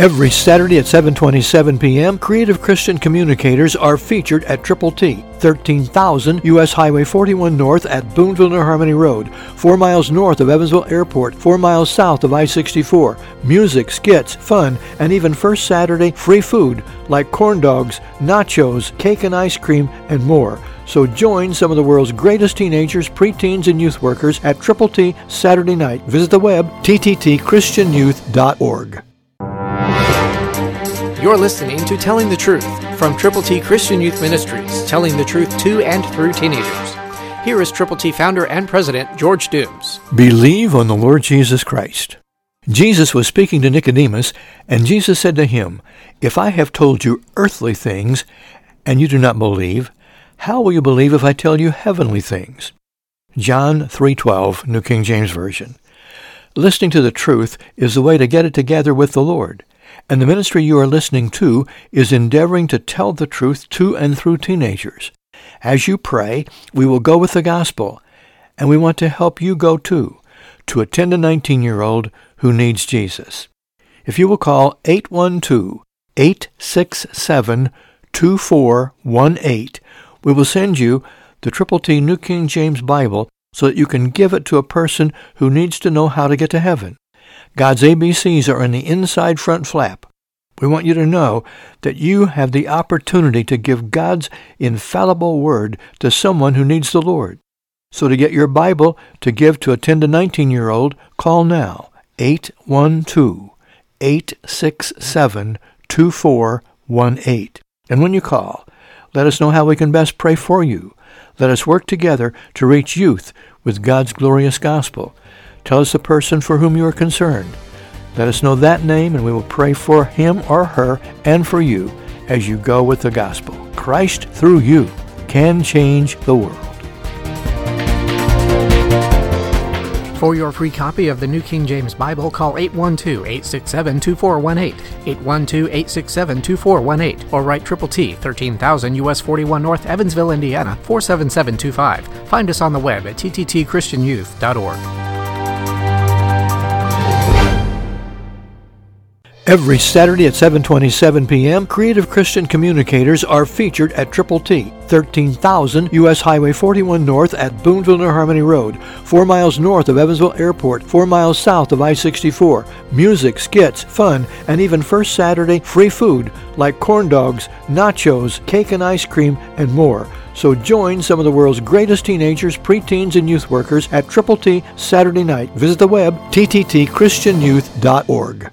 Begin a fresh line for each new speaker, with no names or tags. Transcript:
Every Saturday at 7:27 p.m., creative Christian communicators are featured at Triple T, 13,000 US Highway 41 North at Boonville New Harmony Road, 4 miles north of Evansville Airport, 4 miles south of I-64. Music, skits, fun, and even first Saturday free food like corn dogs, nachos, cake and ice cream, and more. So join some of the world's greatest teenagers, preteens, and youth workers at Triple T Saturday night. Visit the web tttchristianyouth.org.
You're listening to Telling the Truth from Triple T Christian Youth Ministries, telling the truth to and through teenagers. Here is Triple T founder and president George Dooms.
Believe on the Lord Jesus Christ. Jesus was speaking to Nicodemus, and Jesus said to him, If I have told you earthly things, and you do not believe, how will you believe if I tell you heavenly things? John 3:12, New King James Version. Listening to the truth is the way to get it together with the Lord. And the ministry you are listening to is endeavoring to tell the truth to and through teenagers. As you pray, we will go with the gospel, and we want to help you go too, to attend a 10 to 19 year old who needs Jesus. If you will call 812-867-2418, we will send you the Triple T New King James Bible so that you can give it to a person who needs to know how to get to heaven. God's ABCs are in the inside front flap. We want you to know that you have the opportunity to give God's infallible word to someone who needs the Lord. So to get your Bible to give to a 10 to 19 year old, call now 812-867-2418. And when you call, let us know how we can best pray for you. Let us work together to reach youth with God's glorious gospel. Tell us the person for whom you are concerned. Let us know that name and we will pray for him or her and for you as you go with the gospel. Christ through you can change the world.
For your free copy of the New King James Bible, call 812-867-2418, 812-867-2418, or write Triple T, 13,000 US 41 North, Evansville, Indiana, 47725. Find us on the web at tttchristianyouth.org.
Every Saturday at 7:27 p.m., creative Christian communicators are featured at Triple T, 13,000 US Highway 41 North at Boonville New Harmony Road, 4 miles north of Evansville Airport, 4 miles south of I-64. Music, skits, fun, and even first Saturday free food like corn dogs, nachos, cake and ice cream, and more. So join some of the world's greatest teenagers, preteens, and youth workers at Triple T Saturday night. Visit the web tttchristianyouth.org.